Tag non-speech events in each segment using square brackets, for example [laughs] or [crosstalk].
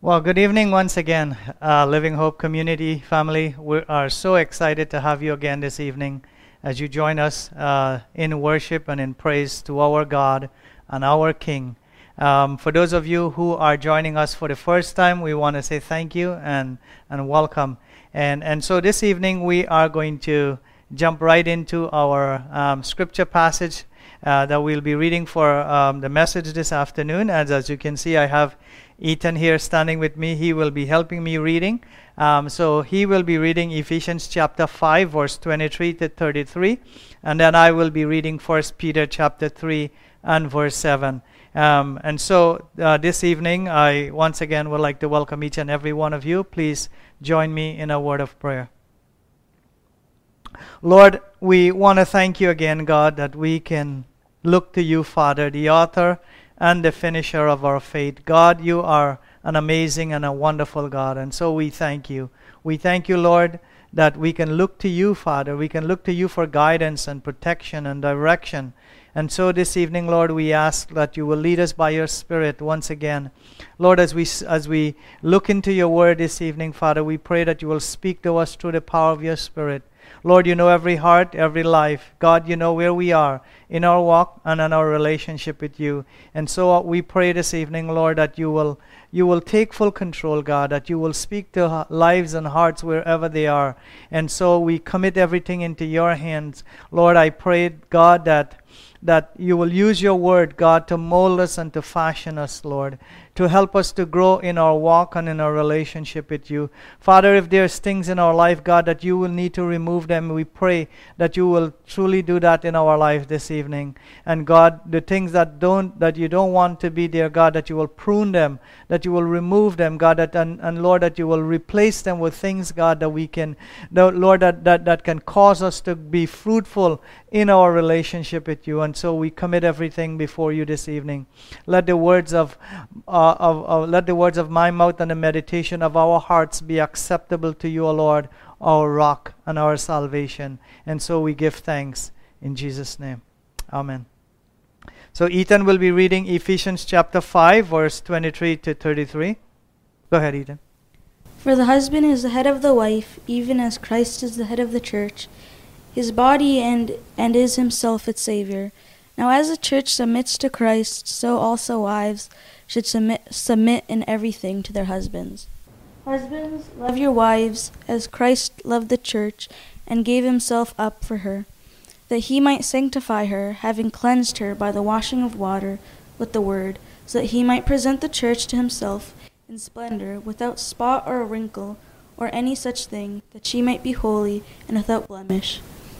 Well, good evening once again, uh, Living Hope Community family. We are so excited to have you again this evening as you join us uh, in worship and in praise to our God and our King. Um, for those of you who are joining us for the first time, we want to say thank you and, and welcome. And, and so this evening we are going to jump right into our um, scripture passage uh, that we'll be reading for um, the message this afternoon. As, as you can see, I have Ethan here standing with me. He will be helping me reading. Um, so he will be reading Ephesians chapter 5, verse 23 to 33. And then I will be reading First Peter chapter 3 and verse 7. Um, and so uh, this evening, I once again would like to welcome each and every one of you. Please join me in a word of prayer. Lord, we want to thank you again, God, that we can look to you, Father, the author and the finisher of our faith. God, you are an amazing and a wonderful God, and so we thank you. We thank you, Lord, that we can look to you, Father. We can look to you for guidance and protection and direction. And so this evening, Lord, we ask that you will lead us by your Spirit once again. Lord, as we, as we look into your word this evening, Father, we pray that you will speak to us through the power of your Spirit. Lord, you know every heart, every life. God, you know where we are in our walk and in our relationship with you. And so uh, we pray this evening, Lord, that you will you will take full control, God, that you will speak to lives and hearts wherever they are. And so we commit everything into your hands. Lord, I pray, God, that that you will use your word, God, to mold us and to fashion us, Lord to help us to grow in our walk and in our relationship with you. Father, if there's things in our life, God, that you will need to remove them, we pray that you will truly do that in our life this evening. And God, the things that don't that you don't want to be there, God, that you will prune them, that you will remove them, God, that and, and Lord, that you will replace them with things, God, that we can that, Lord, that, that, that can cause us to be fruitful in our relationship with you. And so we commit everything before you this evening. Let the words of uh, of, of, let the words of my mouth and the meditation of our hearts be acceptable to you, O Lord, our rock and our salvation. And so we give thanks in Jesus' name. Amen. So Ethan will be reading Ephesians chapter 5, verse 23 to 33. Go ahead, Ethan. For the husband is the head of the wife, even as Christ is the head of the church, his body and, and is himself its Savior. Now, as the church submits to Christ, so also wives should submit, submit in everything to their husbands. Husbands, love your wives as Christ loved the church and gave himself up for her, that he might sanctify her, having cleansed her by the washing of water with the word, so that he might present the church to himself in splendor, without spot or wrinkle or any such thing, that she might be holy and without blemish.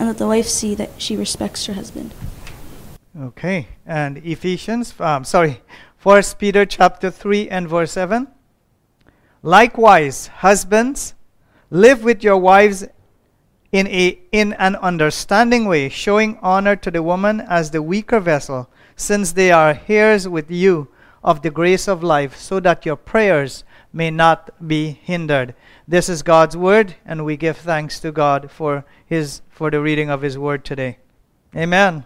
and let the wife see that she respects her husband. Okay, and Ephesians, um, sorry, First Peter chapter 3 and verse 7. Likewise, husbands, live with your wives in, a, in an understanding way, showing honor to the woman as the weaker vessel, since they are heirs with you of the grace of life, so that your prayers may not be hindered. This is God's word, and we give thanks to God for his for the reading of his word today. Amen.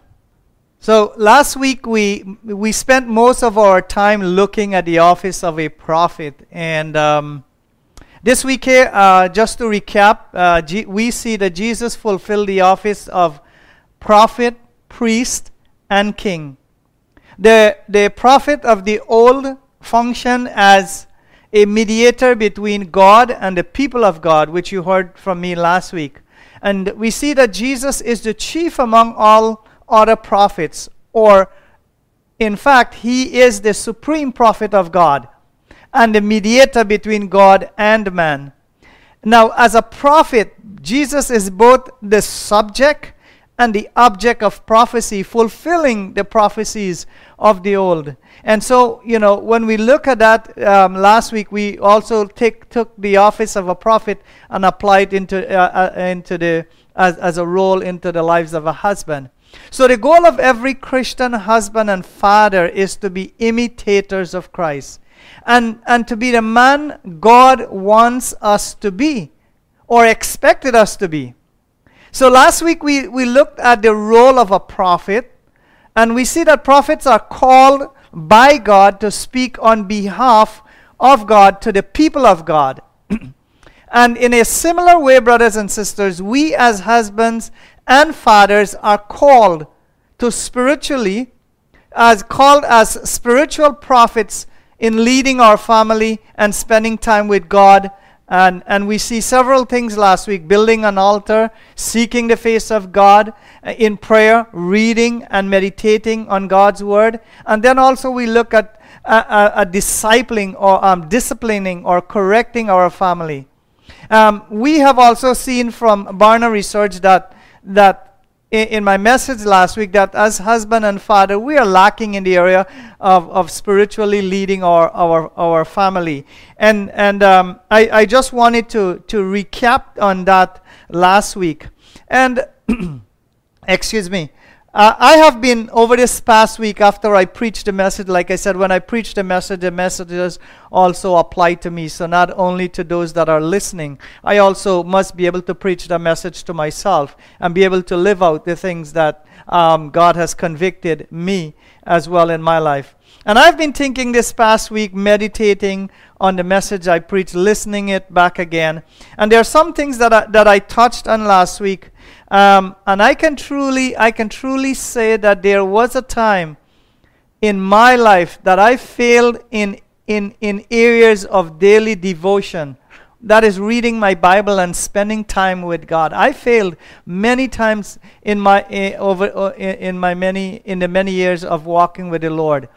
So last week we we spent most of our time looking at the office of a prophet, and um, this week here, uh, just to recap, uh, G- we see that Jesus fulfilled the office of prophet, priest, and king. The the prophet of the old functioned as a mediator between God and the people of God, which you heard from me last week, and we see that Jesus is the chief among all other prophets, or in fact, he is the supreme prophet of God and the mediator between God and man. Now, as a prophet, Jesus is both the subject and the object of prophecy, fulfilling the prophecies of the old. And so, you know, when we look at that um, last week, we also take, took the office of a prophet and applied into, uh, uh, into the, as, as a role into the lives of a husband. So, the goal of every Christian husband and father is to be imitators of Christ and, and to be the man God wants us to be or expected us to be. So last week we, we looked at the role of a prophet, and we see that prophets are called by God to speak on behalf of God to the people of God. [clears throat] and in a similar way, brothers and sisters, we as husbands and fathers are called to spiritually, as called as spiritual prophets in leading our family and spending time with God and, and we see several things last week building an altar, seeking the face of God uh, in prayer, reading and meditating on God's word. And then also we look at uh, a, discipling or um, disciplining or correcting our family. Um, we have also seen from Barna research that, that in, in my message last week that as husband and father, we are lacking in the area of, of spiritually leading our, our, our family. And, and um, I, I just wanted to, to recap on that last week. And, [clears throat] excuse me, uh, I have been over this past week after I preached the message. Like I said, when I preached the message, the messages also apply to me. So, not only to those that are listening, I also must be able to preach the message to myself and be able to live out the things that um, God has convicted me as well in my life. And I've been thinking this past week, meditating on the message I preached, listening it back again. And there are some things that I, that I touched on last week um, and I can truly, I can truly say that there was a time in my life that I failed in, in, in areas of daily devotion. That is reading my Bible and spending time with God. I failed many times in my uh, over uh, in my many in the many years of walking with the Lord.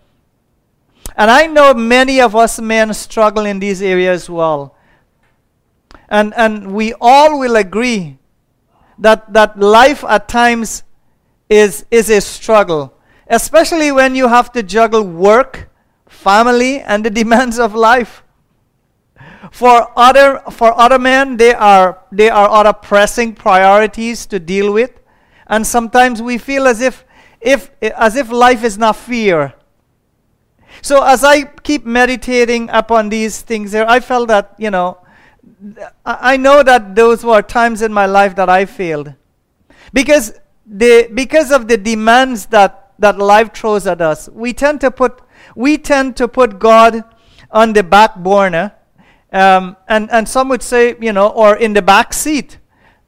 And I know many of us men struggle in these areas well. And and we all will agree that, that life at times is, is a struggle, especially when you have to juggle work, family, and the [laughs] demands of life. For other, for other men, they are, they are other pressing priorities to deal with. And sometimes we feel as if, if, as if life is not fair. So as I keep meditating upon these things here, I felt that, you know, I know that those were times in my life that I failed. Because, the, because of the demands that, that life throws at us, we tend to put, we tend to put God on the back burner. Um, and, and some would say, you know, or in the back seat.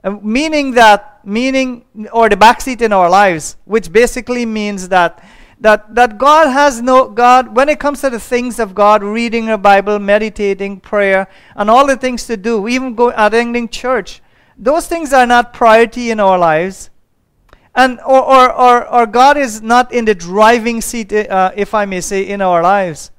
Uh, meaning that, meaning, or the back seat in our lives, which basically means that that, that God has no, God, when it comes to the things of God, reading the Bible, meditating, prayer, and all the things to do, even go attending church, those things are not priority in our lives. And, or, or, or, or God is not in the driving seat, uh, if I may say, in our lives.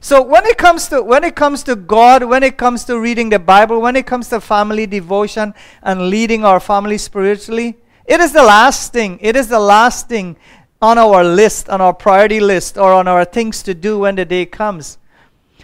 So when it comes to when it comes to God, when it comes to reading the Bible, when it comes to family devotion and leading our family spiritually, it is the last thing. It is the last thing on our list, on our priority list, or on our things to do when the day comes.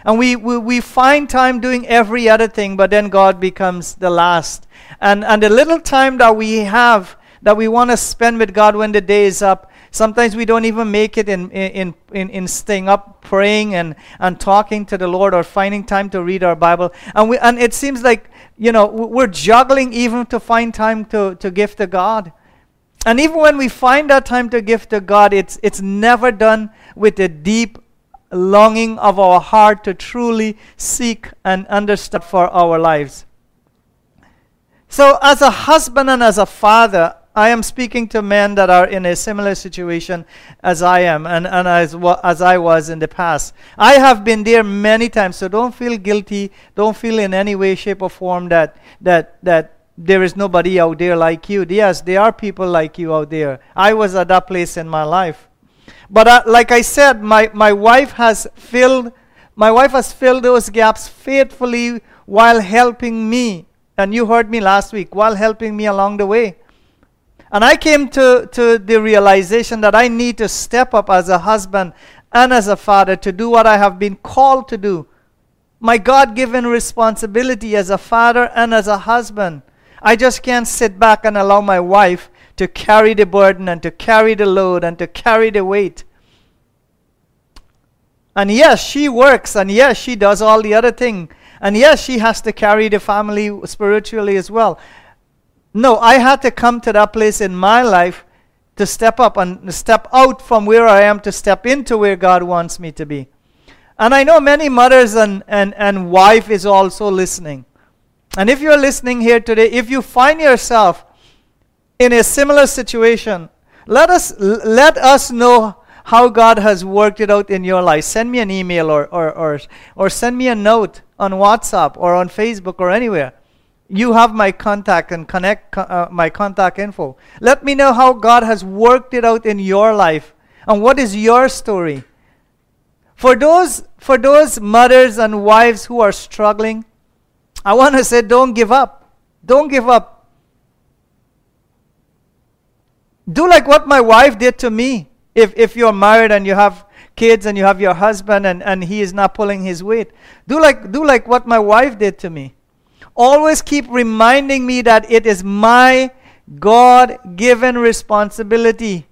And we, we, we find time doing every other thing, but then God becomes the last. And, and the little time that we have that we want to spend with God when the day is up, sometimes we don't even make it in, in, in, in staying up praying and, and talking to the Lord or finding time to read our Bible. And, we, and it seems like, you know, we're juggling even to find time to, to give to God. And even when we find that time to give to God, it's, it's never done with a deep longing of our heart to truly seek and understand for our lives. So, as a husband and as a father, I am speaking to men that are in a similar situation as I am and, and as, as I was in the past. I have been there many times, so don't feel guilty. Don't feel in any way, shape, or form that, that, that there is nobody out there like you. Yes, there are people like you out there. I was at that place in my life. But uh, like I said, my, my wife has filled my wife has filled those gaps faithfully while helping me. And you heard me last week, while helping me along the way. And I came to, to the realization that I need to step up as a husband and as a father to do what I have been called to do. My God given responsibility as a father and as a husband. I just can't sit back and allow my wife to carry the burden and to carry the load and to carry the weight. And yes, she works, and yes, she does all the other thing. And yes, she has to carry the family spiritually as well. No, I had to come to that place in my life to step up and step out from where I am to step into where God wants me to be. And I know many mothers and, and, and wife is also listening. And if you're listening here today, if you find yourself in a similar situation, let us let us know how God has worked it out in your life. Send me an email or, or, or, or send me a note on WhatsApp or on Facebook or anywhere. You have my contact and connect uh, my contact info. Let me know how God has worked it out in your life and what is your story. For those for those mothers and wives who are struggling, I want to say don't give up. Don't give up. Do like what my wife did to me. If, if you're married and you have kids and you have your husband and, and he is not pulling his weight, do like, do like what my wife did to me. Always keep reminding me that it is my God given responsibility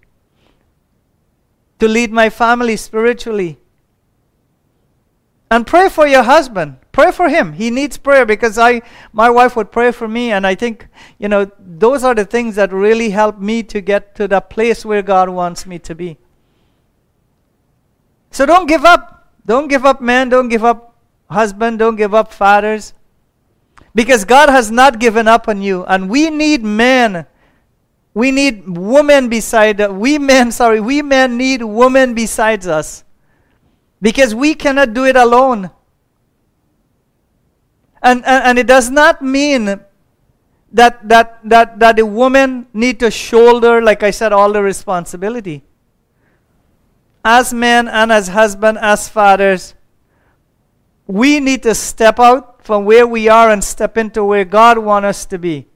to lead my family spiritually. And pray for your husband. Pray for him. He needs prayer because I my wife would pray for me and I think, you know, those are the things that really help me to get to the place where God wants me to be. So don't give up. Don't give up man. don't give up husband, don't give up fathers. Because God has not given up on you and we need men. We need women beside we men, [laughs] sorry, we men need women besides us. Because we cannot do it alone. And, and, and it does not mean that, that, that, that the woman need to shoulder, like I said, all the responsibility. As men and as husband, as fathers, we need to step out from where we are and step into where God wants us to be.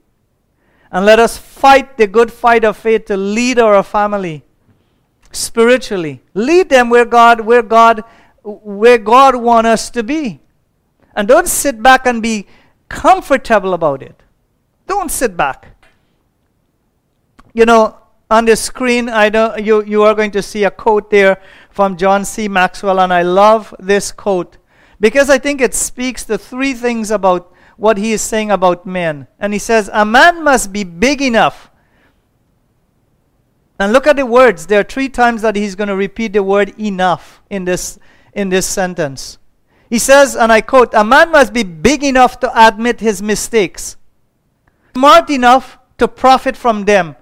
And let us fight the good fight of faith to lead our family spiritually. Lead them where God, where God, where God wants us to be. And don't sit back and be comfortable about it. Don't sit back. You know, on the screen, I know you, you are going to see a quote there from John C. Maxwell, and I love this quote because I think it speaks the three things about what he is saying about men. And he says, A man must be big enough. And look at the words. There are three times that he's going to repeat the word enough in this, in this sentence. He says, and I quote, a man must be big enough to admit his mistakes, smart enough to profit from them,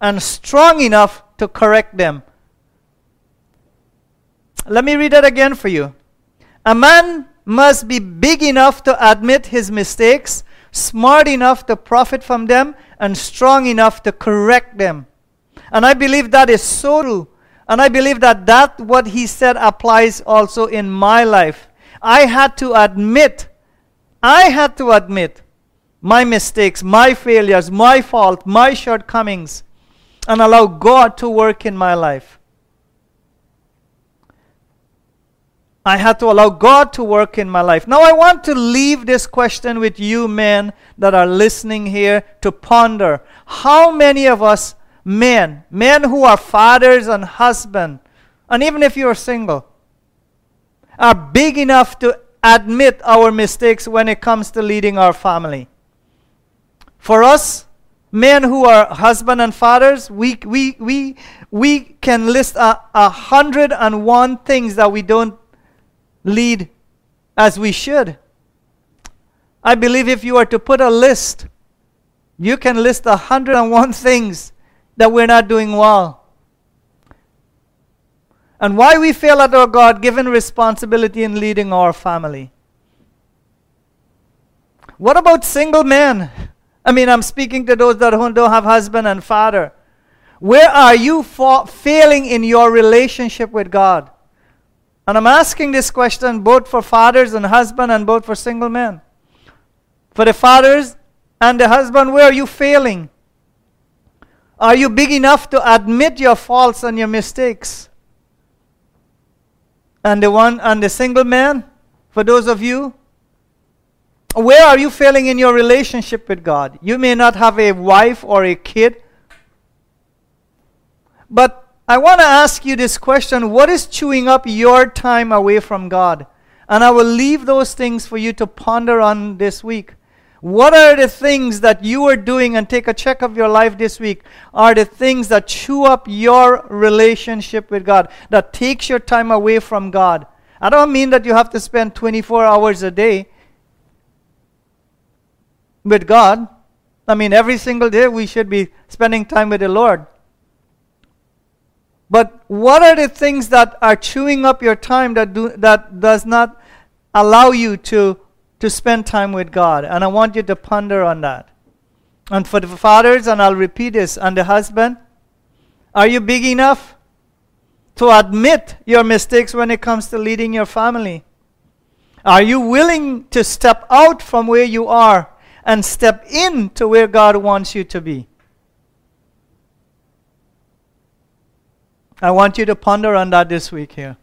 and strong enough to correct them. Let me read that again for you. A man must be big enough to admit his mistakes, smart enough to profit from them, and strong enough to correct them. And I believe that is so true. And I believe that that what he said applies also in my life. I had to admit, I had to admit my mistakes, my failures, my fault, my shortcomings, and allow God to work in my life. I had to allow God to work in my life. Now, I want to leave this question with you, men that are listening here, to ponder. How many of us, men, men who are fathers and husbands, and even if you're single, are big enough to admit our mistakes when it comes to leading our family. For us, men who are husband and fathers, we, we, we, we can list a, a hundred and one things that we don't lead as we should. I believe if you are to put a list, you can list a hundred and one things that we're not doing well and why we fail at our oh God given responsibility in leading our family. What about single men? I mean, I'm speaking to those that don't have husband and father. Where are you fa- failing in your relationship with God? And I'm asking this question both for fathers and husband and both for single men. For the fathers and the husband, where are you failing? Are you big enough to admit your faults and your mistakes? And the one and the single man, for those of you, where are you failing in your relationship with God? You may not have a wife or a kid, but I want to ask you this question What is chewing up your time away from God? And I will leave those things for you to ponder on this week. What are the things that you are doing and take a check of your life this week? Are the things that chew up your relationship with God, that takes your time away from God? I don't mean that you have to spend 24 hours a day with God. I mean, every single day we should be spending time with the Lord. But what are the things that are chewing up your time that, do, that does not allow you to, to spend time with God? And I want you to ponder on that. And for the fathers, and I'll repeat this, and the husband, are you big enough to admit your mistakes when it comes to leading your family? Are you willing to step out from where you are and step in to where God wants you to be? I want you to ponder on that this week here.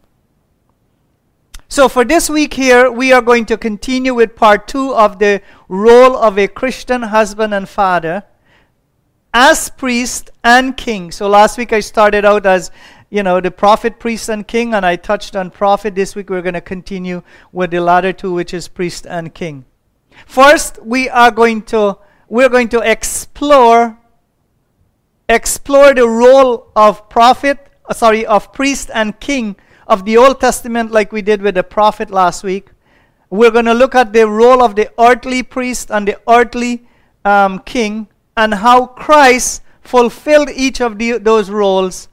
So, for this week here, we are going to continue with part two of the role of a Christian husband and father as priest and king. So, last week I started out as, you know, the prophet, priest, and king, and I touched on prophet. This week we're going to continue with the latter two, which is priest and king. First, we are going to we're going to explore explore the role of prophet uh, sorry, of priest and king of the Old Testament, like we did with the prophet last week. We're going to look at the role of the earthly priest and the earthly um, king and how Christ fulfilled each of the, those roles.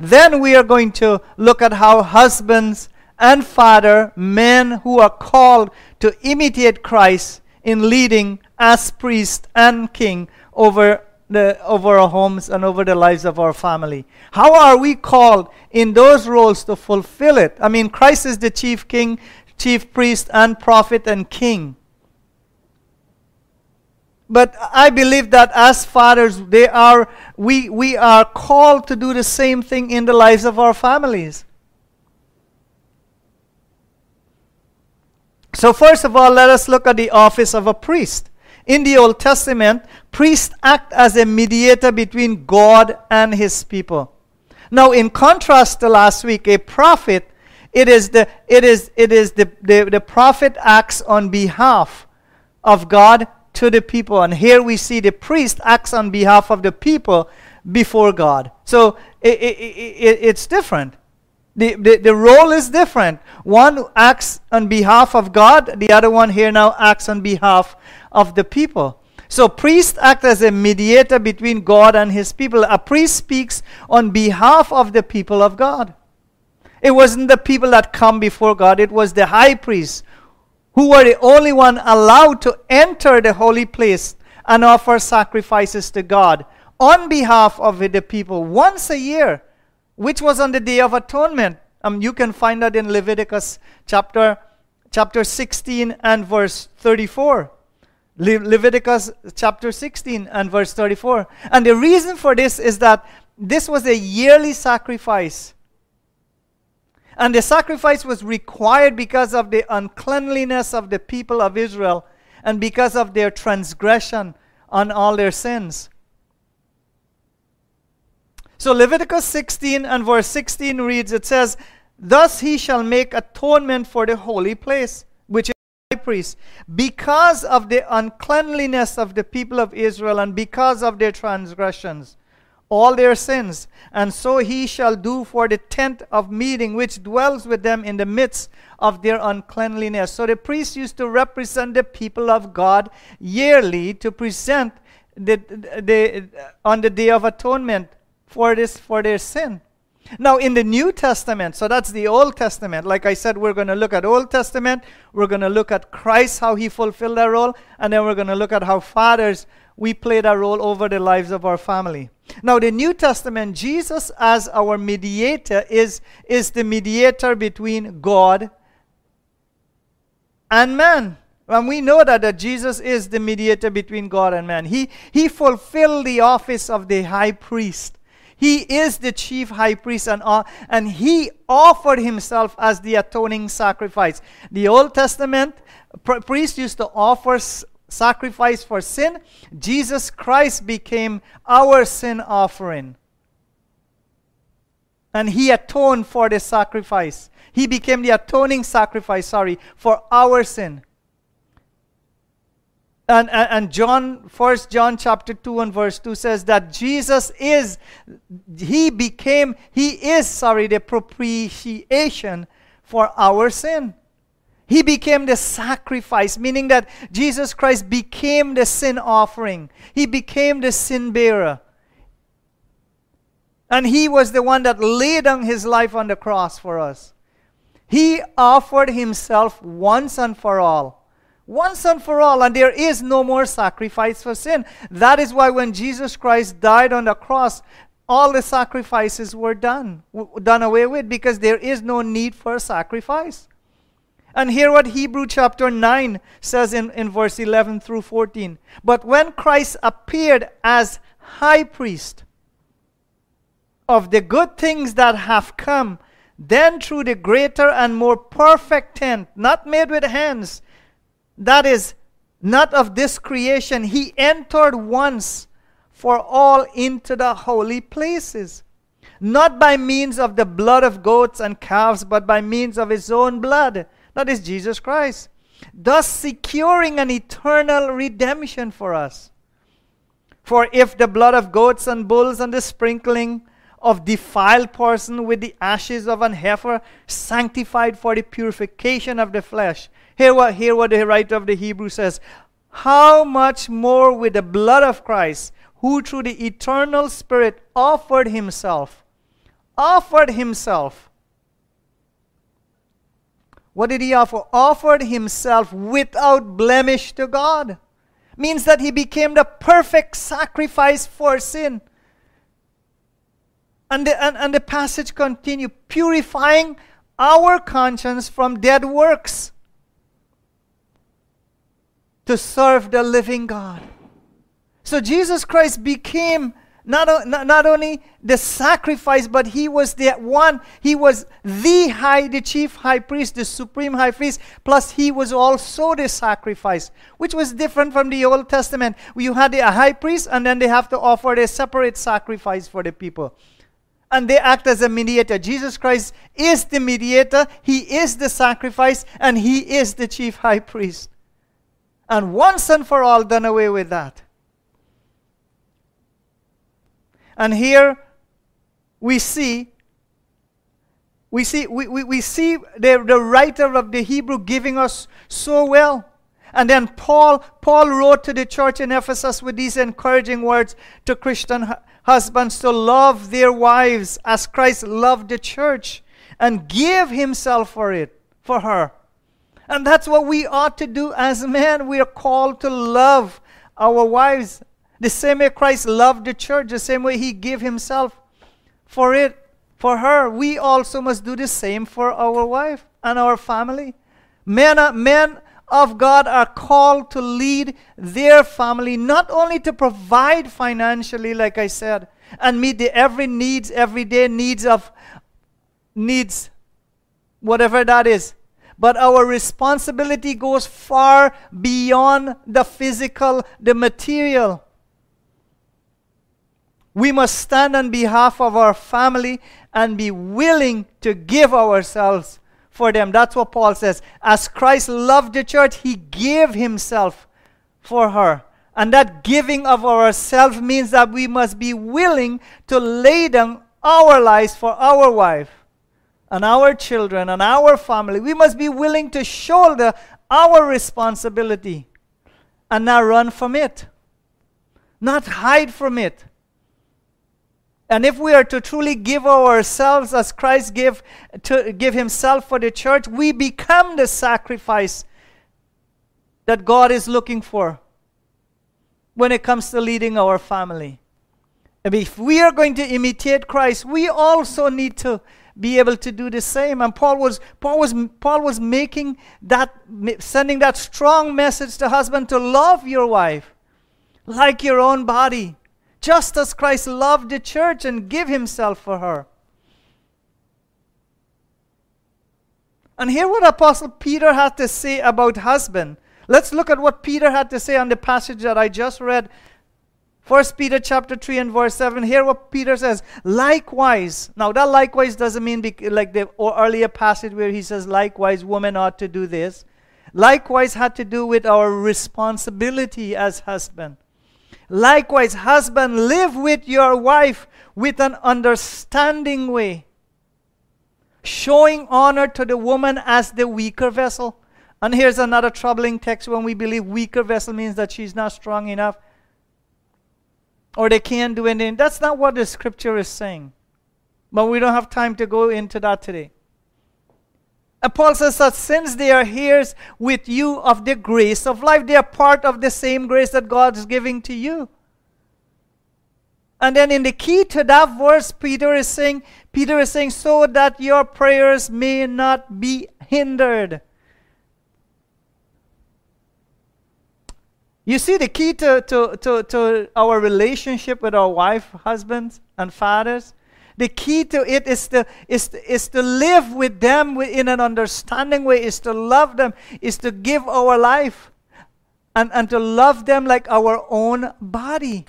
Then we are going to look at how husbands and father, men who are called to imitate Christ in leading as priest and king over the, over our homes and over the lives of our family. How are we called in those roles to fulfill it? I mean, Christ is the chief king, chief priest, and prophet and king. But I believe that as fathers, they are, we, we are called to do the same thing in the lives of our families. So, first of all, let us look at the office of a priest. In the Old Testament, priests act as a mediator between God and his people. Now, in contrast to last week, a prophet, it is the it is it is the, the, the prophet acts on behalf of God to the people. And here we see the priest acts on behalf of the people before God. So it, it, it, it's different. The, the, the role is different. One acts on behalf of God, the other one here now acts on behalf of the people. So priests act as a mediator between God and his people. A priest speaks on behalf of the people of God. It wasn't the people that come before God, it was the high priest who were the only one allowed to enter the holy place and offer sacrifices to God on behalf of the people once a year, which was on the Day of Atonement. Um, you can find that in Leviticus chapter, chapter 16 and verse 34. Le- Leviticus chapter 16 and verse 34. And the reason for this is that this was a yearly sacrifice. And the sacrifice was required because of the uncleanliness of the people of Israel and because of their transgression on all their sins. So Leviticus 16 and verse 16 reads, it says, Thus he shall make atonement for the holy place, which is the high priest because of the uncleanliness of the people of Israel and because of their transgressions, all their sins. And so he shall do for the tent of meeting which dwells with them in the midst of their uncleanliness. So the priest used to represent the people of God yearly to present the, the, on the day of atonement for this for their sin. Now, in the New Testament, so that's the Old Testament. Like I said, we're going to look at Old Testament. We're going to look at Christ, how he fulfilled that role. And then we're going to look at how fathers, we play that role over the lives of our family. Now, the New Testament, Jesus as our mediator is, is the mediator between God and man. And we know that, that Jesus is the mediator between God and man. He, he fulfilled the office of the high priest. He is the chief high priest, and, and he offered himself as the atoning sacrifice. The Old Testament pr- priest used to offer s- sacrifice for sin. Jesus Christ became our sin offering. And he atoned for the sacrifice. He became the atoning sacrifice, sorry, for our sin. And, and, John, First John chapter 2 and verse 2 says that Jesus is, he became, he is, sorry, the propitiation for our sin. He became the sacrifice, meaning that Jesus Christ became the sin offering. He became the sin bearer. And he was the one that laid down his life on the cross for us. He offered himself once and for all. Once and for all, and there is no more sacrifice for sin. That is why when Jesus Christ died on the cross, all the sacrifices were done, done away with, because there is no need for a sacrifice. And hear what Hebrew chapter 9 says in, in verse 11 through 14. But when Christ appeared as high priest of the good things that have come, then through the greater and more perfect tent, not made with hands, that is, not of this creation, he entered once for all into the holy places, not by means of the blood of goats and calves, but by means of his own blood, that is Jesus Christ, thus securing an eternal redemption for us. For if the blood of goats and bulls and the sprinkling of defiled person with the ashes of an heifer sanctified for the purification of the flesh. Hear what, hear what the writer of the Hebrew says. How much more with the blood of Christ, who through the eternal Spirit offered himself, offered himself. What did he offer? Offered himself without blemish to God. Means that he became the perfect sacrifice for sin. And the, and, and the passage continue purifying our conscience from dead works to serve the living God. So Jesus Christ became not, not, not only the sacrifice, but he was the one, he was the high, the chief high priest, the supreme high priest, plus he was also the sacrifice, which was different from the Old Testament. You had a high priest, and then they have to offer a separate sacrifice for the people and they act as a mediator. Jesus Christ is the mediator, He is the sacrifice, and He is the chief high priest. And once and for all, done away with that. And here we see. We see, we, we, we see the, the writer of the Hebrew giving us so well. And then Paul, Paul wrote to the church in Ephesus with these encouraging words to Christian husbands to love their wives as Christ loved the church and give himself for it, for her. And that's what we ought to do as men. We are called to love our wives the same way Christ loved the church, the same way he gave himself for it, for her. We also must do the same for our wife and our family. Men, men of God are called to lead their family, not only to provide financially, like I said, and meet the every needs, everyday needs of needs, whatever that is. But our responsibility goes far beyond the physical, the material. We must stand on behalf of our family and be willing to give ourselves for them. That's what Paul says. As Christ loved the church, he gave himself for her. And that giving of ourselves means that we must be willing to lay down our lives for our wife and our children and our family. We must be willing to shoulder our responsibility and not run from it, not hide from it. And if we are to truly give ourselves as Christ gave to give himself for the church, we become the sacrifice that God is looking for when it comes to leading our family. And if we are going to imitate Christ, we also need to be able to do the same. And Paul was Paul was Paul was making that sending that strong message to husband to love your wife like your own body, just as Christ loved the church and give himself for her. And hear what Apostle Peter had to say about husband. Let's look at what Peter had to say on the passage that I just read. First Peter chapter 3 and verse 7. Hear what Peter says. Likewise. Now that likewise doesn't mean like the earlier passage where he says likewise women ought to do this. Likewise had to do with our responsibility as husband. Likewise, husband, live with your wife with an understanding way, showing honor to the woman as the weaker vessel. And here's another troubling text when we believe weaker vessel means that she's not strong enough or they can't do anything. That's not what the scripture is saying. But we don't have time to go into that today. And Paul says that since they are heirs with you of the grace of life, they are part of the same grace that God is giving to you. And then in the key to that verse, Peter is saying, Peter is saying, so that your prayers may not be hindered. You see, the key to, to, to, to our relationship with our wife, husbands, and fathers, the key to it is to, is is to live with them in an understanding way, is to love them, is to give our life, and, and to love them like our own body.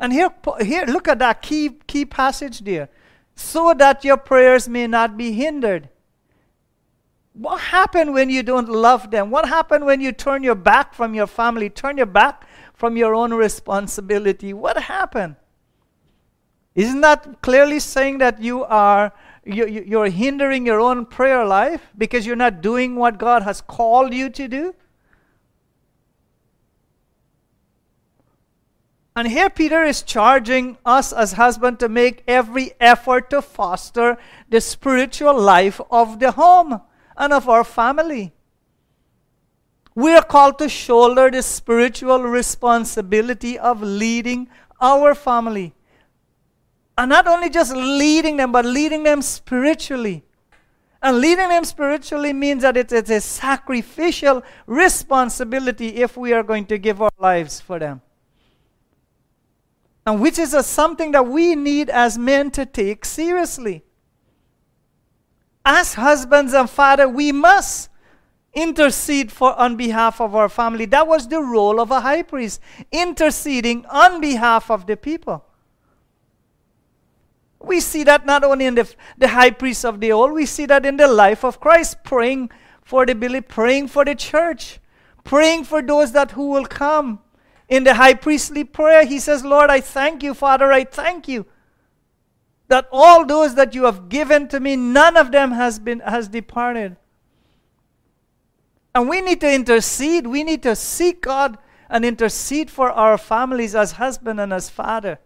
And here, here, look at that key, key passage there. So that your prayers may not be hindered. What happened when you don't love them? What happened when you turn your back from your family, turn your back from your own responsibility? What happened? Isn't that clearly saying that you are you, you're hindering your own prayer life because you're not doing what God has called you to do? And here Peter is charging us as husband to make every effort to foster the spiritual life of the home and of our family. We are called to shoulder the spiritual responsibility of leading our family. And not only just leading them, but leading them spiritually. And leading them spiritually means that it's, it's a sacrificial responsibility if we are going to give our lives for them. And which is a, something that we need as men to take seriously as husbands and father, we must intercede for on behalf of our family. That was the role of a high priest, interceding on behalf of the people. We see that not only in the, the high priest of the old, we see that in the life of Christ, praying for the believer, praying for the church, praying for those that who will come. In the high priestly prayer, he says, Lord, I thank you, Father, I thank you that all those that you have given to me, none of them has been has departed. And we need to intercede. We need to seek God and intercede for our families as husband and as father.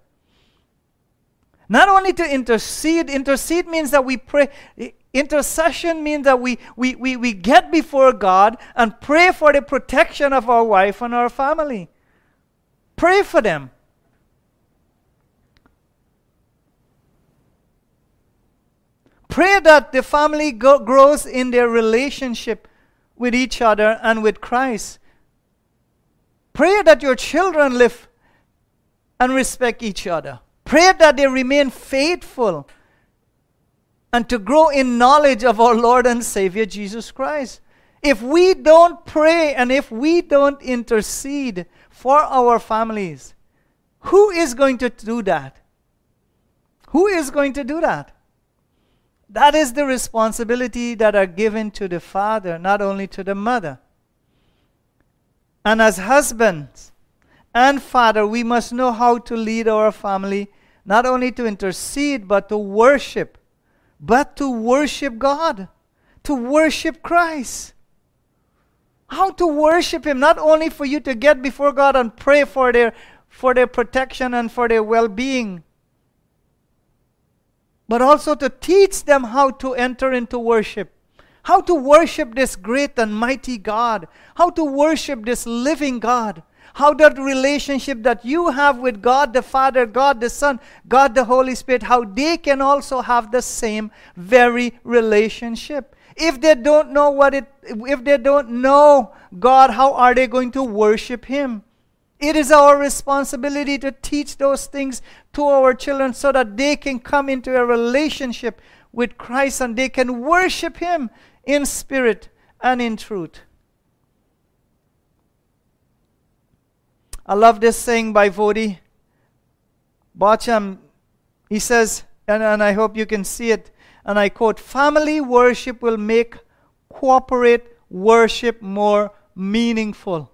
Not only to intercede, intercede means that we pray. Intercession means that we, we, we, we get before God and pray for the protection of our wife and our family. Pray for them. Pray that the family go- grows in their relationship with each other and with Christ. Pray that your children live and respect each other. Pray that they remain faithful and to grow in knowledge of our Lord and Savior Jesus Christ. If we don't pray and if we don't intercede for our families, who is going to do that? Who is going to do that? That is the responsibility that are given to the father, not only to the mother. And as husbands and father, we must know how to lead our family, not only to intercede, but to worship, but to worship God, to worship Christ. How to worship Him, not only for you to get before God and pray for their, for their protection and for their well being, but also to teach them how to enter into worship, how to worship this great and mighty God, how to worship this living God, how that relationship that you have with God the Father, God the Son, God the Holy Spirit, how they can also have the same very relationship. If they don't know what it, if they don't know God, how are they going to worship Him? It is our responsibility to teach those things to our children so that they can come into a relationship with Christ and they can worship Him in spirit and in truth. I love this saying by Voddie Baucham. He says, and, and I hope you can see it, and I quote Family worship will make corporate worship more meaningful.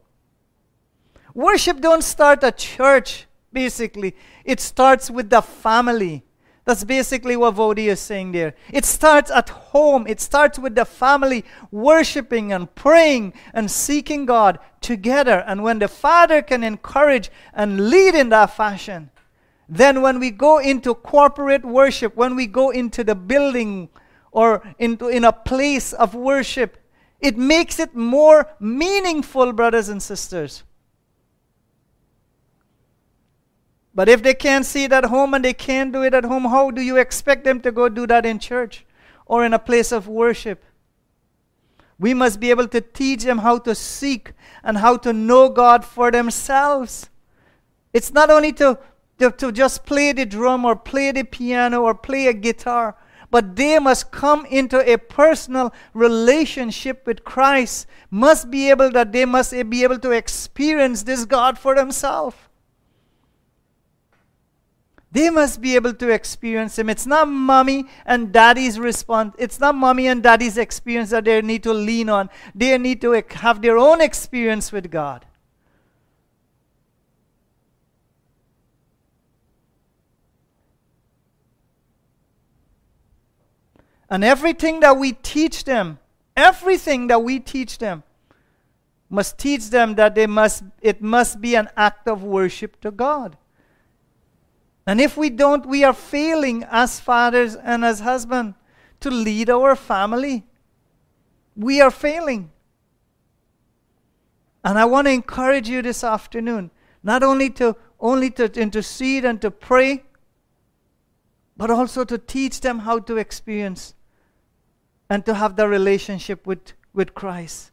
Worship don't start at church, basically. It starts with the family. That's basically what Voddie is saying there. It starts at home. It starts with the family worshiping and praying and seeking God together. And when the father can encourage and lead in that fashion, then when we go into corporate worship, when we go into the building or into in a place of worship, it makes it more meaningful, brothers and sisters. But if they can't see it at home and they can't do it at home, how do you expect them to go do that in church or in a place of worship? We must be able to teach them how to seek and how to know God for themselves. It's not only to, to, to just play the drum or play the piano or play a guitar, but they must come into a personal relationship with Christ. Must be able that they must be able to experience this God for themselves. They must be able to experience Him. It's not mommy and daddy's response. It's not mommy and daddy's experience that they need to lean on. They need to have their own experience with God. And everything that we teach them, everything that we teach them, must teach them that they must, it must be an act of worship to God. And if we don't, we are failing as fathers and as husbands to lead our family. We are failing. And I want to encourage you this afternoon not only to only to intercede and to pray, but also to teach them how to experience and to have the relationship with, with Christ.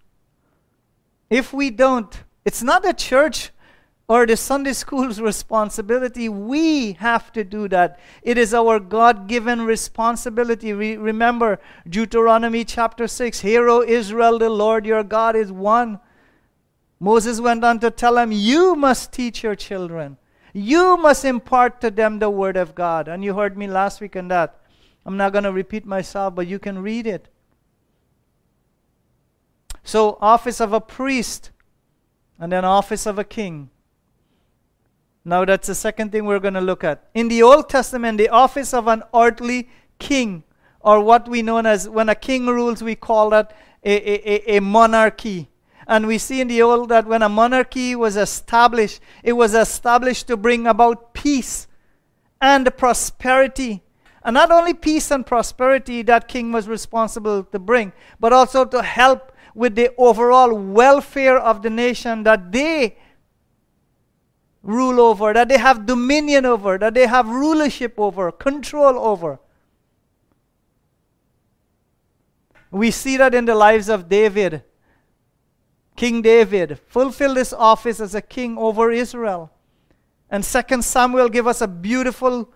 If we don't, it's not the church or the Sunday school's responsibility. We have to do that. It is our God given responsibility. We remember Deuteronomy chapter 6 Hear, O Israel, the Lord your God is one. Moses went on to tell them, You must teach your children. You must impart to them the word of God. And you heard me last week on that. I'm not going to repeat myself, but you can read it. So, office of a priest, and then office of a king. Now, that's the second thing we're going to look at. In the Old Testament, the office of an earthly king, or what we know as when a king rules, we call that a, a, a monarchy. And we see in the Old that when a monarchy was established, it was established to bring about peace and prosperity. And not only peace and prosperity that king was responsible to bring, but also to help with the overall welfare of the nation that they rule over, that they have dominion over, that they have rulership over, control over. We see that in the lives of David. King David fulfilled this office as a king over Israel. And Second Samuel give us a beautiful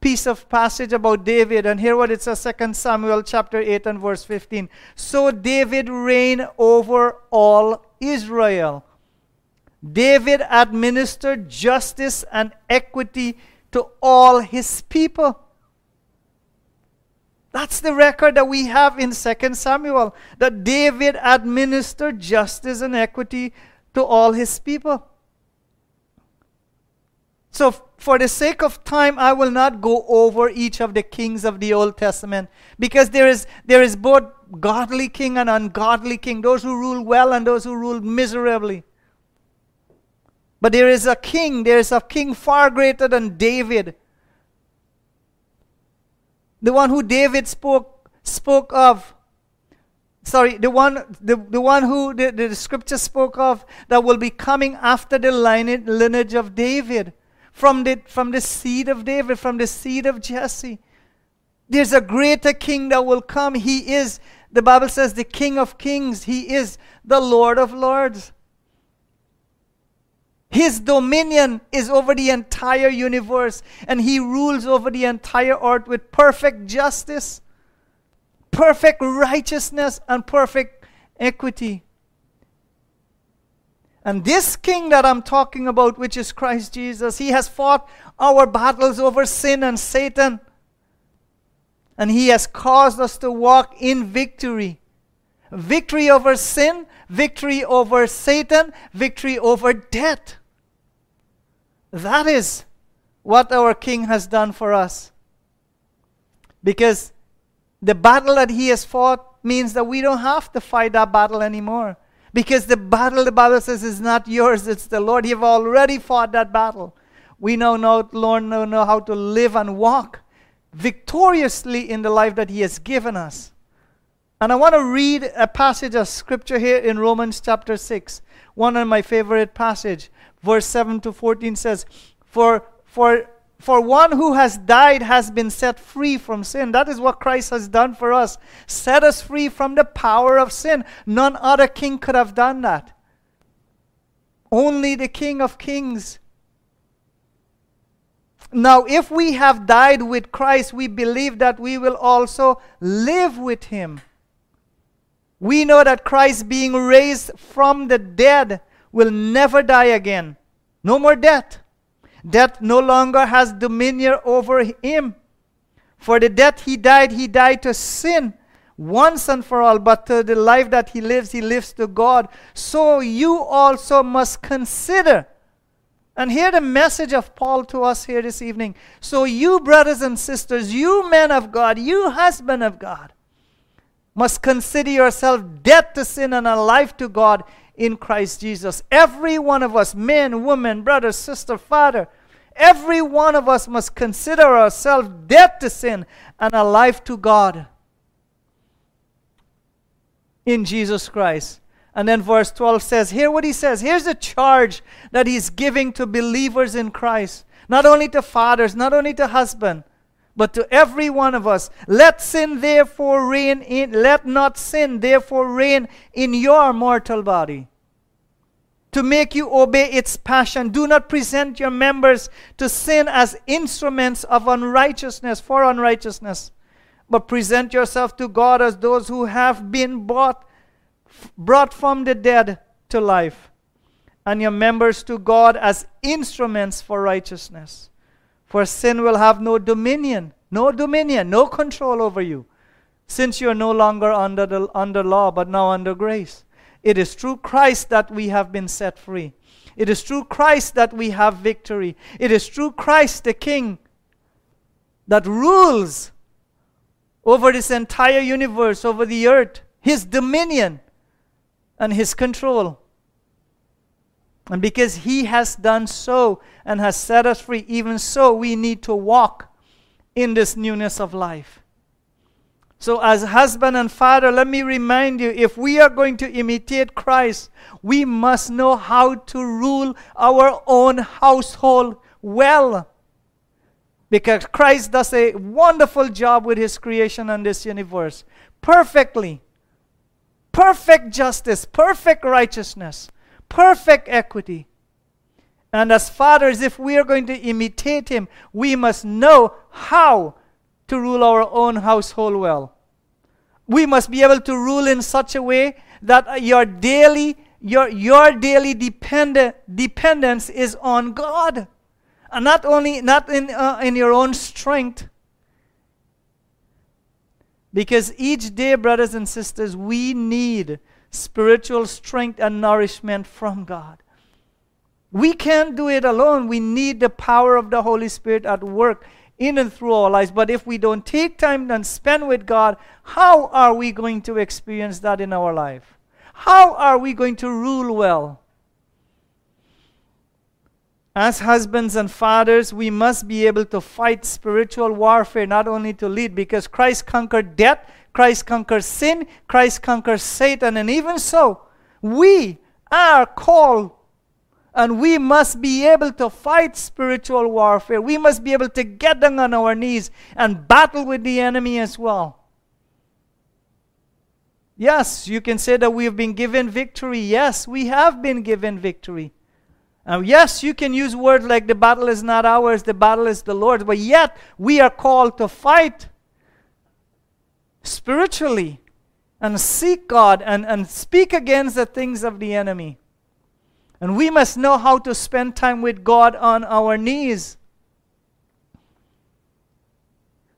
piece of passage about David. And hear what it says, Second Samuel chapter 8 and verse 15. So David reigned over all Israel David administered justice and equity to all his people. That's the record that we have in 2 Samuel that David administered justice and equity to all his people. So, for the sake of time, I will not go over each of the kings of the Old Testament because there is, there is both godly king and ungodly king, those who rule well and those who rule miserably. But there is a king, there is a king far greater than David. The one who David spoke, spoke of. sorry, the one, the, the one who the, the scripture spoke of that will be coming after the lineage, of David, from the, from the seed of David, from the seed of Jesse. There's a greater king that will come. He is, the Bible says, the King of kings. He is the Lord of lords. His dominion is over the entire universe, and he rules over the entire earth with perfect justice perfect righteousness and perfect equity. And this king that I'm talking about, which is Christ Jesus, he has fought our battles over sin and Satan. And he has caused us to walk in victory. Victory over sin, victory over Satan, victory over death. That is what our king has done for us. Because the battle that he has fought means that we don't have to fight that battle anymore. Because the battle, the Bible says, is not yours, it's the Lord. You've already fought that battle. We now know, Lord, know, know how to live and walk victoriously in the life that He has given us. And I want to read a passage of scripture here in Romans chapter 6. One of my favorite passage. Verse 7 to 14 says, For, for for one who has died has been set free from sin. That is what Christ has done for us. Set us free from the power of sin. None other king could have done that. Only the King of Kings. Now, if we have died with Christ, we believe that we will also live with him. We know that Christ, being raised from the dead, will never die again. No more death. Death no longer has dominion over him. For the death he died, he died to sin once and for all, but to the life that he lives, he lives to God. So you also must consider. And hear the message of Paul to us here this evening. So, you, brothers and sisters, you men of God, you husband of God, must consider yourself dead to sin and alive to God in Christ Jesus. Every one of us, men, women, brother, sister, father, every one of us must consider ourselves dead to sin and alive to God in Jesus Christ. And then verse 12 says, Hear what he says. Here's a charge that he's giving to believers in Christ. Not only to fathers, not only to husbands, but to every one of us. Let sin therefore reign in, let not sin therefore reign in your mortal body. To make you obey its passion. Do not present your members to sin as instruments of unrighteousness, for unrighteousness, but present yourself to God as those who have been bought, brought from the dead to life, and your members to God as instruments for righteousness. For sin will have no dominion, no dominion, no control over you, since you are no longer under, the, under law, but now under grace. It is through Christ that we have been set free. It is through Christ that we have victory. It is through Christ the King that rules over this entire universe, over the earth, his dominion and his control. And because he has done so and has set us free, even so, we need to walk in this newness of life. So, as husband and father, let me remind you if we are going to imitate Christ, we must know how to rule our own household well. Because Christ does a wonderful job with his creation and this universe perfectly. Perfect justice, perfect righteousness perfect equity. And as fathers, if we are going to imitate him, we must know how to rule our own household well. We must be able to rule in such a way that your daily your, your daily depend- dependence is on God. And not only not in, uh, in your own strength. Because each day, brothers and sisters, we need spiritual strength and nourishment from God. We can't do it alone. We need the power of the Holy Spirit at work in and through our lives. But if we don't take time and spend with God, how are we going to experience that in our life? How are we going to rule well? As husbands and fathers, we must be able to fight spiritual warfare, not only to lead, because Christ conquered death, Christ conquered sin, Christ conquered Satan, and even so, we are called and we must be able to fight spiritual warfare. We must be able to get down on our knees and battle with the enemy as well. Yes, you can say that we have been given victory. Yes, we have been given victory. Uh, yes, you can use words like the battle is not ours, the battle is the Lord's, but yet we are called to fight spiritually and seek God and, and speak against the things of the enemy. And we must know how to spend time with God on our knees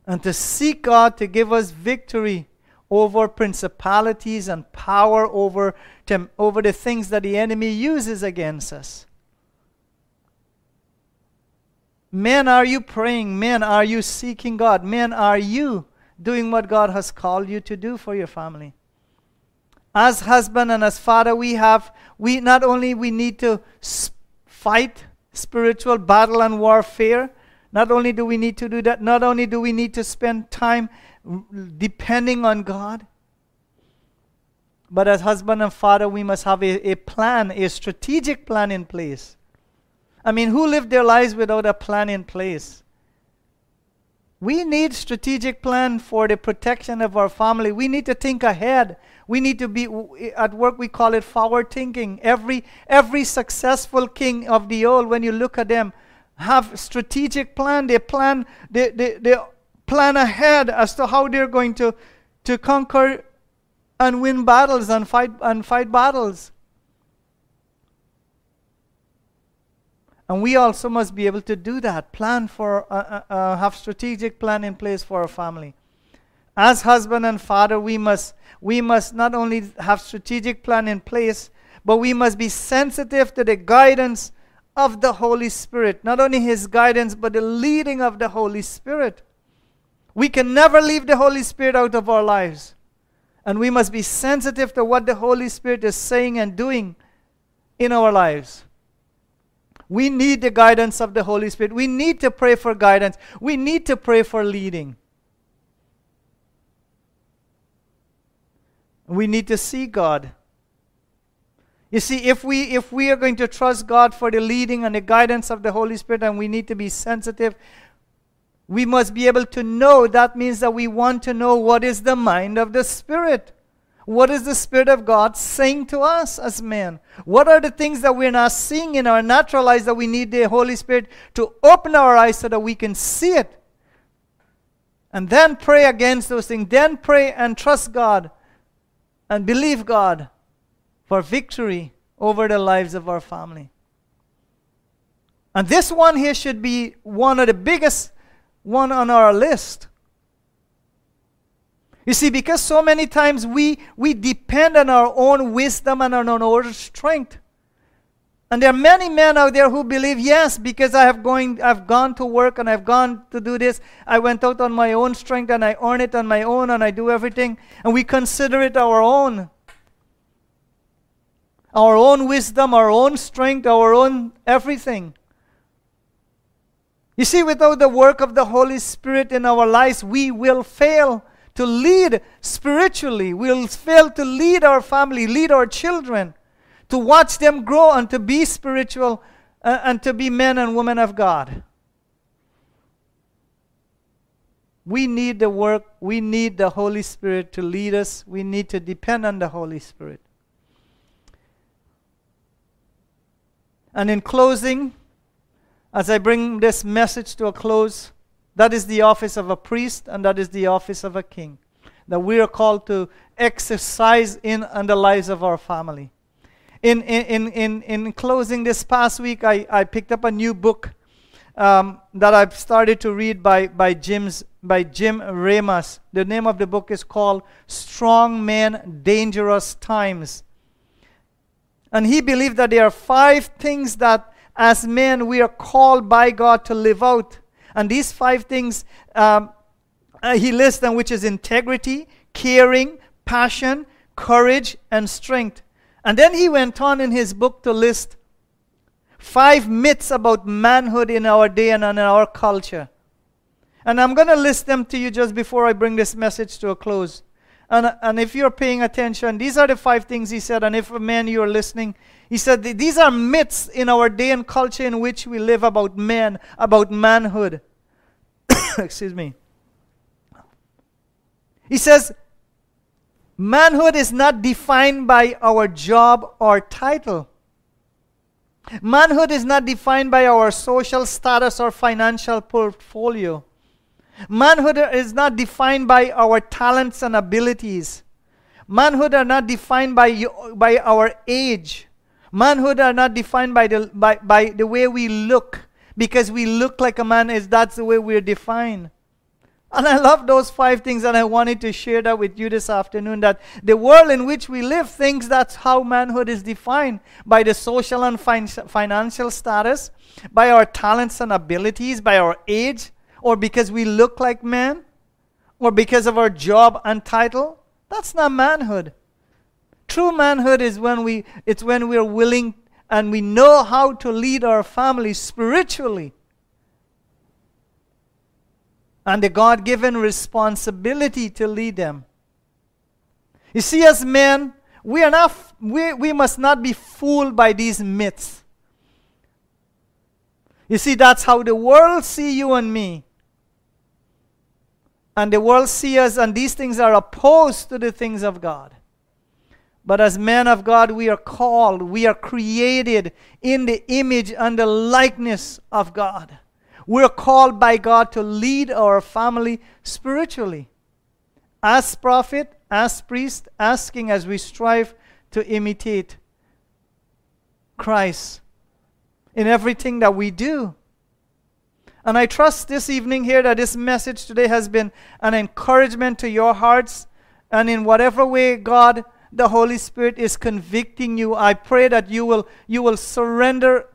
and to seek God to give us victory over principalities and power over, over the things that the enemy uses against us. Men, are you praying? Men, are you seeking God? Men, are you doing what God has called you to do for your family? As husband and as father, we have we not only we need to fight spiritual battle and warfare, not only do we need to do that, not only do we need to spend time depending on God, but as husband and father, we must have a, a plan, a strategic plan in place. I mean, who lived their lives without a plan in place? We need strategic plan for the protection of our family. We need to think ahead. We need to be at work we call it forward thinking. Every every successful king of the old when you look at them have strategic plan. They plan they, they, they plan ahead as to how they're going to to conquer and win battles and fight and fight battles. And we also must be able to do that. Plan for, uh, uh, uh, have strategic plan in place for our family. As husband and father, we must, we must not only have strategic plan in place, but we must be sensitive to the guidance of the Holy Spirit. Not only His guidance, but the leading of the Holy Spirit. We can never leave the Holy Spirit out of our lives. And we must be sensitive to what the Holy Spirit is saying and doing in our lives. We need the guidance of the Holy Spirit. We need to pray for guidance. We need to pray for leading. We need to see God. You see, if we if we are going to trust God for the leading and the guidance of the Holy Spirit, and we need to be sensitive, we must be able to know. That means that we want to know what is the mind of the Spirit. What is the Spirit of God saying to us as men? What are the things that we're not seeing in our natural eyes that we need the Holy Spirit to open our eyes so that we can see it? And then pray against those things. Then pray and trust God and believe God for victory over the lives of our family. And this one here should be one of the biggest one on our list. You see, because so many times we, we depend on our own wisdom and on our own strength. And there are many men out there who believe, yes, because I have going, I've gone to work and I've gone to do this. I went out on my own strength and I earn it on my own and I do everything. And we consider it our own. Our own wisdom, our own strength, our own everything. You see, without the work of the Holy Spirit in our lives, we will fail to lead spiritually. We'll fail to lead our family, lead our children, to watch them grow and to be spiritual uh, and to be men and women of God. We need the work, we need the Holy Spirit to lead us. We need to depend on the Holy Spirit. And in closing, as I bring this message to a close, that is the office of a priest, and that is the office of a king. That we are called to exercise in, in the lives of our family. In, in, in, in closing this past week, I, I picked up a new book um, that I've started to read by, by, Jim's, by Jim Ramos. The name of the book is called Strong Men, Dangerous Times. And he believed that there are five things that as men we are called by God to live out. And these five things um, uh, he lists them, which is integrity, caring, passion, courage, and strength. And then he went on in his book to list five myths about manhood in our day and in our culture. And I'm going to list them to you just before I bring this message to a close. And, and if you're paying attention, these are the five things he said. And if a man you're listening, he said these are myths in our day and culture in which we live about men, about manhood. [coughs] Excuse me. He says, manhood is not defined by our job or title. Manhood is not defined by our social status or financial portfolio. Manhood is not defined by our talents and abilities. Manhood are not defined by, by our age. Manhood are not defined by the, by, by the way we look. Because we look like a man is that's the way we're defined. And I love those five things, and I wanted to share that with you this afternoon. That the world in which we live thinks that's how manhood is defined by the social and fin- financial status, by our talents and abilities, by our age, or because we look like men, or because of our job and title. That's not manhood. True manhood is when we it's when we're willing and we know how to lead our family spiritually and the God given responsibility to lead them. You see, as men, we, are not, we, we must not be fooled by these myths. You see, that's how the world see you and me. And the world see us, and these things are opposed to the things of God. But as men of God, we are called, we are created in the image and the likeness of God. We're called by God to lead our family spiritually. As prophet, as priest, asking as we strive to imitate Christ in everything that we do. And I trust this evening here that this message today has been an encouragement to your hearts. And in whatever way God, the Holy Spirit, is convicting you, I pray that you will, you will surrender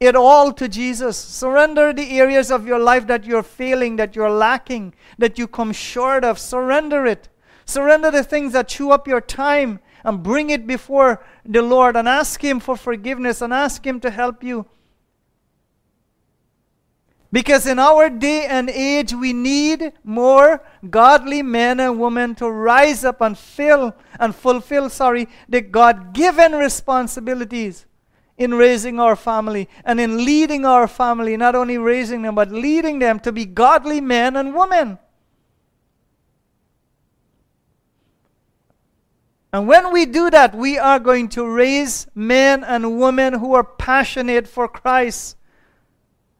it all to Jesus. Surrender the areas of your life that you're failing, that you're lacking, that you come short of. Surrender it. Surrender the things that chew up your time and bring it before the Lord and ask Him for forgiveness and ask Him to help you. Because in our day and age, we need more godly men and women to rise up and fill and fulfill, sorry, the God given responsibilities in raising our family and in leading our family, not only raising them, but leading them to be godly men and women. And when we do that, we are going to raise men and women who are passionate for Christ.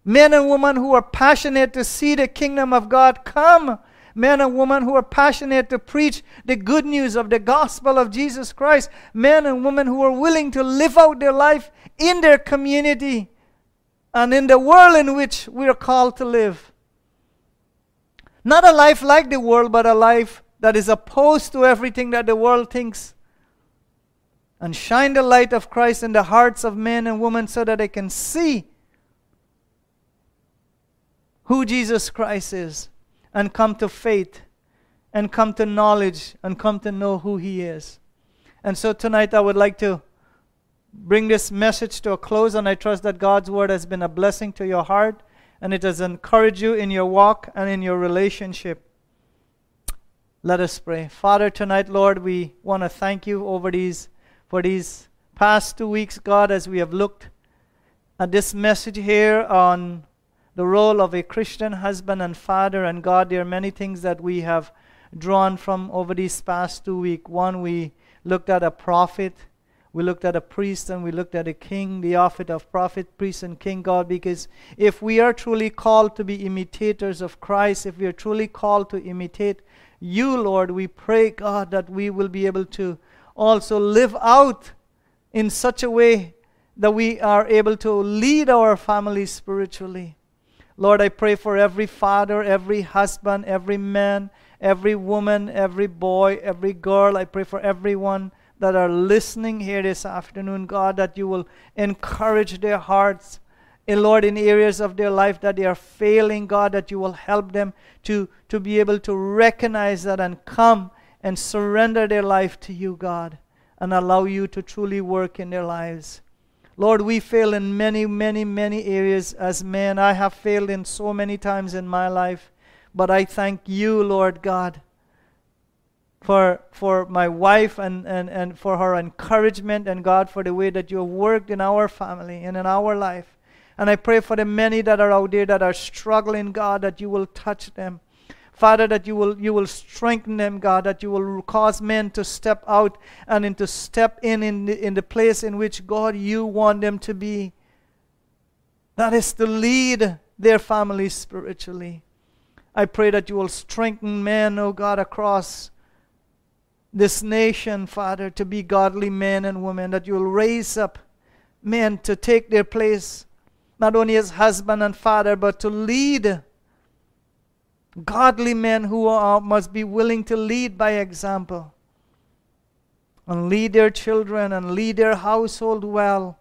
Men and women who are passionate to see the kingdom of God come men and women who are passionate to preach the good news of the gospel of Jesus Christ, men and women who are willing to live out their life in their community and in the world in which we are called to live. Not a life like the world, but a life that is opposed to everything that the world thinks. And shine the light of Christ in the hearts of men and women so that they can see who Jesus Christ is and come to faith and come to knowledge and come to know who He is. And so tonight I would like to bring this message to a close, and I trust that God's word has been a blessing to your heart and it has encouraged you in your walk and in your relationship. Let us pray. Father, tonight, Lord, we want to thank you over these for these past two weeks, God, as we have looked at this message here on the role of a Christian husband and father. And God, there are many things that we have drawn from over these past two weeks. One, we looked at a prophet, we looked at a priest, and we looked at a king, the office of prophet, priest, and king, God, because if we are truly called to be imitators of Christ, if we are truly called to imitate you, Lord, we pray, God, that we will be able to also live out in such a way that we are able to lead our families spiritually. Lord, I pray for every father, every husband, every man, every woman, every boy, every girl. I pray for everyone that are listening here this afternoon, God, that you will encourage their hearts. And Lord, in areas of their life that they are failing, God, that you will help them to, to be able to recognize that and come and surrender their life to you, God, and allow you to truly work in their lives. Lord, we fail in many, many, many areas as men. I have failed in so many times in my life. But I thank you, Lord God, for, for my wife and, and, and for her encouragement, and God, for the way that you have worked in our family and in our life. And I pray for the many that are out there that are struggling, God, that you will touch them. Father, that you will, you will strengthen them, God, that you will cause men to step out and into step in in the, in the place in which, God, you want them to be. That is to lead their families spiritually. I pray that you will strengthen men, oh God, across this nation, Father, to be godly men and women, that you will raise up men to take their place, not only as husband and father, but to lead godly men who are, must be willing to lead by example and lead their children and lead their household well.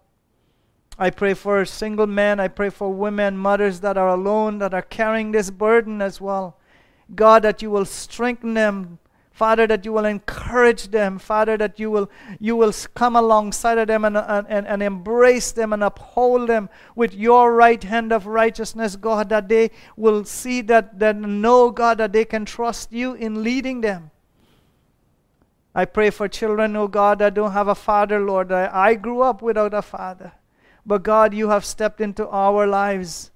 I pray for single men. I pray for women, mothers that are alone, that are carrying this burden as well. God, that you will strengthen them. Father, that you will encourage them. Father, that you will, you will come alongside of them and, and, and embrace them and uphold them with your right hand of righteousness, God, that they will see that, that know, God, that they can trust you in leading them. I pray for children, oh God, that don't have a father, Lord. I, I grew up without a father. But God, you have stepped into our lives,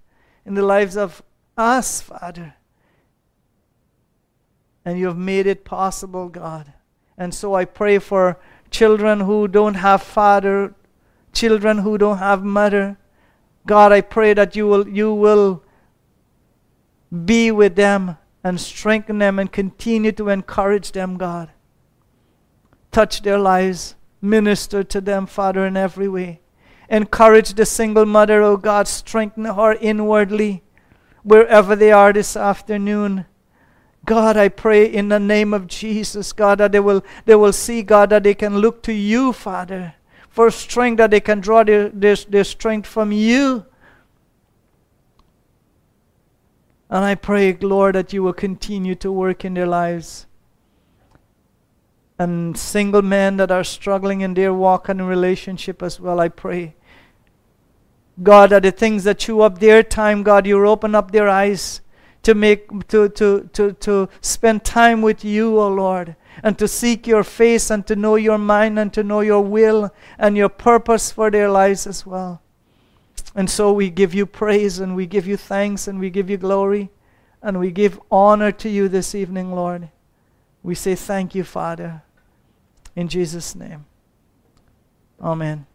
in the lives of us, Father and you have made it possible, God. And so I pray for children who don't have father, children who don't have mother. God, I pray that you will you will be with them and strengthen them and continue to encourage them, God. Touch their lives, minister to them, Father, in every way. Encourage the single mother, oh God, strengthen her inwardly wherever they are this afternoon. God, I pray in the name of Jesus, God, that they will, they will see, God, that they can look to you, Father, for strength, that they can draw their, their, their strength from you. And I pray, Lord, that you will continue to work in their lives. And single men that are struggling in their walk and relationship as well, I pray. God, that the things that chew up their time, God, you open up their eyes to make to, to, to, to spend time with you, O oh Lord, and to seek your face and to know your mind and to know your will and your purpose for their lives as well. And so we give you praise and we give you thanks and we give you glory and we give honor to you this evening, Lord. We say thank you, Father. In Jesus' name. Amen.